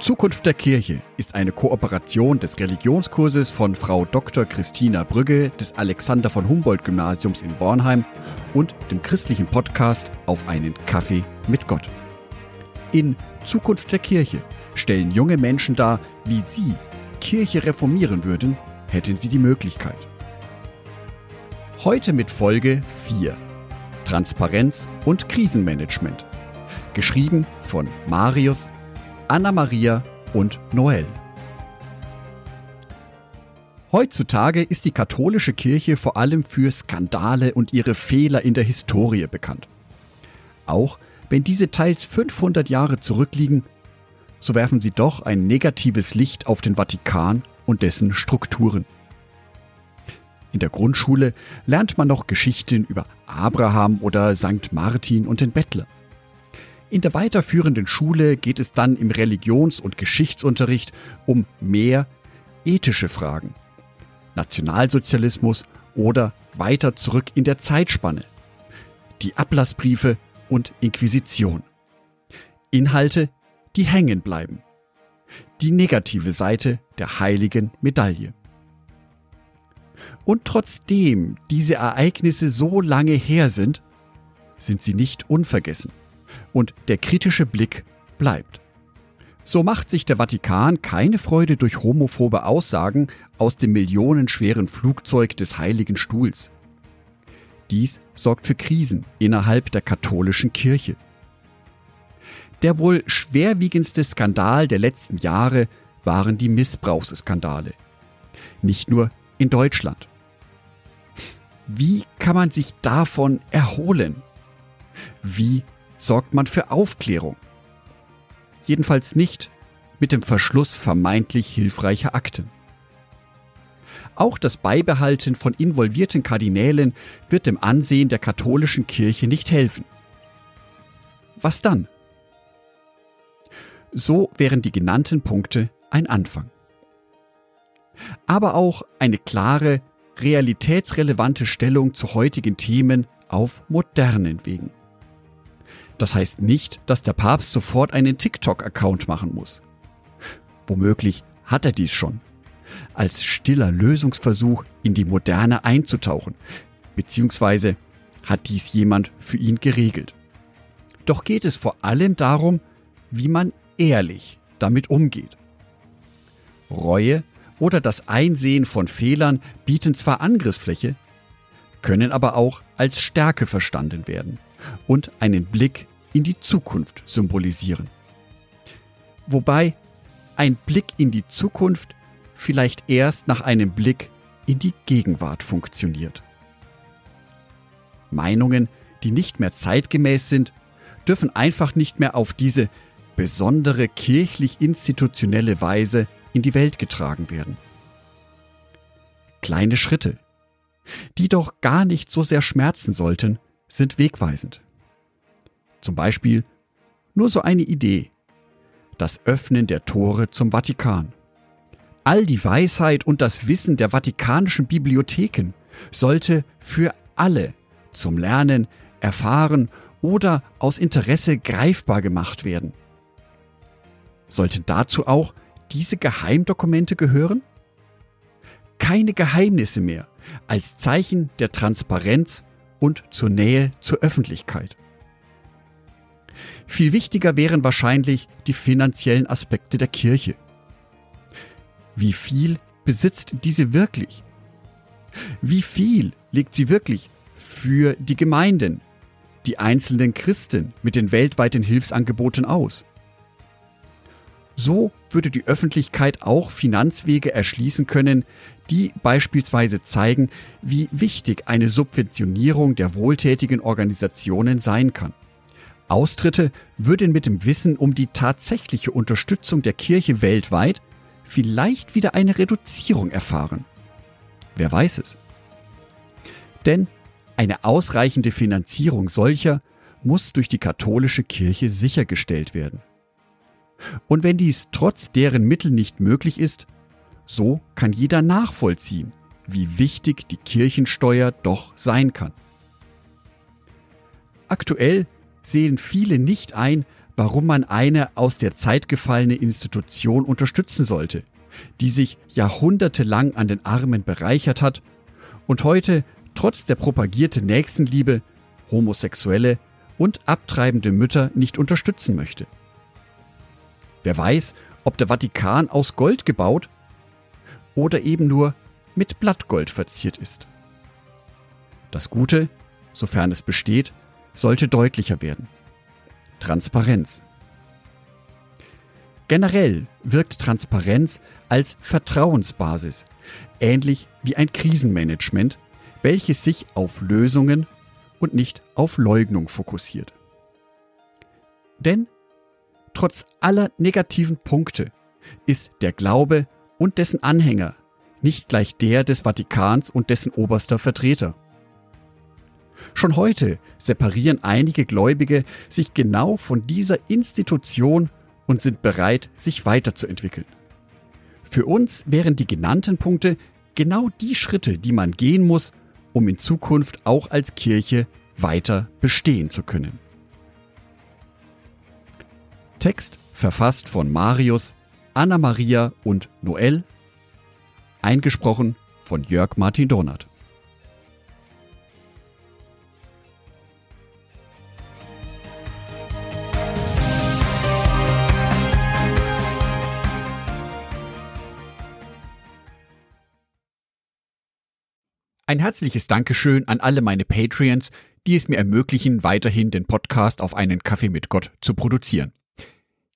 Zukunft der Kirche ist eine Kooperation des Religionskurses von Frau Dr. Christina Brügge des Alexander von Humboldt Gymnasiums in Bornheim und dem christlichen Podcast Auf einen Kaffee mit Gott. In Zukunft der Kirche stellen junge Menschen dar, wie sie Kirche reformieren würden, hätten sie die Möglichkeit. Heute mit Folge 4. Transparenz und Krisenmanagement. Geschrieben von Marius Anna-Maria und Noel. Heutzutage ist die katholische Kirche vor allem für Skandale und ihre Fehler in der Historie bekannt. Auch wenn diese teils 500 Jahre zurückliegen, so werfen sie doch ein negatives Licht auf den Vatikan und dessen Strukturen. In der Grundschule lernt man noch Geschichten über Abraham oder St. Martin und den Bettler. In der weiterführenden Schule geht es dann im Religions- und Geschichtsunterricht um mehr ethische Fragen. Nationalsozialismus oder weiter zurück in der Zeitspanne. Die Ablassbriefe und Inquisition. Inhalte, die hängen bleiben. Die negative Seite der heiligen Medaille. Und trotzdem diese Ereignisse so lange her sind, sind sie nicht unvergessen und der kritische Blick bleibt. So macht sich der Vatikan keine Freude durch homophobe Aussagen aus dem millionenschweren Flugzeug des Heiligen Stuhls. Dies sorgt für Krisen innerhalb der katholischen Kirche. Der wohl schwerwiegendste Skandal der letzten Jahre waren die Missbrauchsskandale. Nicht nur in Deutschland. Wie kann man sich davon erholen? Wie sorgt man für Aufklärung. Jedenfalls nicht mit dem Verschluss vermeintlich hilfreicher Akten. Auch das Beibehalten von involvierten Kardinälen wird dem Ansehen der katholischen Kirche nicht helfen. Was dann? So wären die genannten Punkte ein Anfang. Aber auch eine klare, realitätsrelevante Stellung zu heutigen Themen auf modernen Wegen. Das heißt nicht, dass der Papst sofort einen TikTok-Account machen muss. Womöglich hat er dies schon. Als stiller Lösungsversuch in die Moderne einzutauchen, beziehungsweise hat dies jemand für ihn geregelt. Doch geht es vor allem darum, wie man ehrlich damit umgeht. Reue oder das Einsehen von Fehlern bieten zwar Angriffsfläche, können aber auch als Stärke verstanden werden und einen Blick in die Zukunft symbolisieren. Wobei ein Blick in die Zukunft vielleicht erst nach einem Blick in die Gegenwart funktioniert. Meinungen, die nicht mehr zeitgemäß sind, dürfen einfach nicht mehr auf diese besondere kirchlich-institutionelle Weise in die Welt getragen werden. Kleine Schritte, die doch gar nicht so sehr schmerzen sollten, sind wegweisend. Zum Beispiel nur so eine Idee. Das Öffnen der Tore zum Vatikan. All die Weisheit und das Wissen der vatikanischen Bibliotheken sollte für alle zum Lernen, Erfahren oder aus Interesse greifbar gemacht werden. Sollten dazu auch diese Geheimdokumente gehören? Keine Geheimnisse mehr als Zeichen der Transparenz und zur Nähe zur Öffentlichkeit. Viel wichtiger wären wahrscheinlich die finanziellen Aspekte der Kirche. Wie viel besitzt diese wirklich? Wie viel legt sie wirklich für die Gemeinden, die einzelnen Christen mit den weltweiten Hilfsangeboten aus? So würde die Öffentlichkeit auch Finanzwege erschließen können, die beispielsweise zeigen, wie wichtig eine Subventionierung der wohltätigen Organisationen sein kann. Austritte würden mit dem Wissen um die tatsächliche Unterstützung der Kirche weltweit vielleicht wieder eine Reduzierung erfahren. Wer weiß es? Denn eine ausreichende Finanzierung solcher muss durch die katholische Kirche sichergestellt werden. Und wenn dies trotz deren Mittel nicht möglich ist, so kann jeder nachvollziehen, wie wichtig die Kirchensteuer doch sein kann. Aktuell sehen viele nicht ein, warum man eine aus der Zeit gefallene Institution unterstützen sollte, die sich jahrhundertelang an den Armen bereichert hat und heute trotz der propagierten Nächstenliebe Homosexuelle und abtreibende Mütter nicht unterstützen möchte. Wer weiß, ob der Vatikan aus Gold gebaut oder eben nur mit Blattgold verziert ist. Das Gute, sofern es besteht, sollte deutlicher werden. Transparenz. Generell wirkt Transparenz als Vertrauensbasis, ähnlich wie ein Krisenmanagement, welches sich auf Lösungen und nicht auf Leugnung fokussiert. Denn trotz aller negativen Punkte ist der Glaube und dessen Anhänger nicht gleich der des Vatikans und dessen oberster Vertreter. Schon heute separieren einige Gläubige sich genau von dieser Institution und sind bereit, sich weiterzuentwickeln. Für uns wären die genannten Punkte genau die Schritte, die man gehen muss, um in Zukunft auch als Kirche weiter bestehen zu können. Text verfasst von Marius, Anna Maria und Noel, eingesprochen von Jörg Martin Donat. Ein herzliches Dankeschön an alle meine Patreons, die es mir ermöglichen, weiterhin den Podcast auf einen Kaffee mit Gott zu produzieren.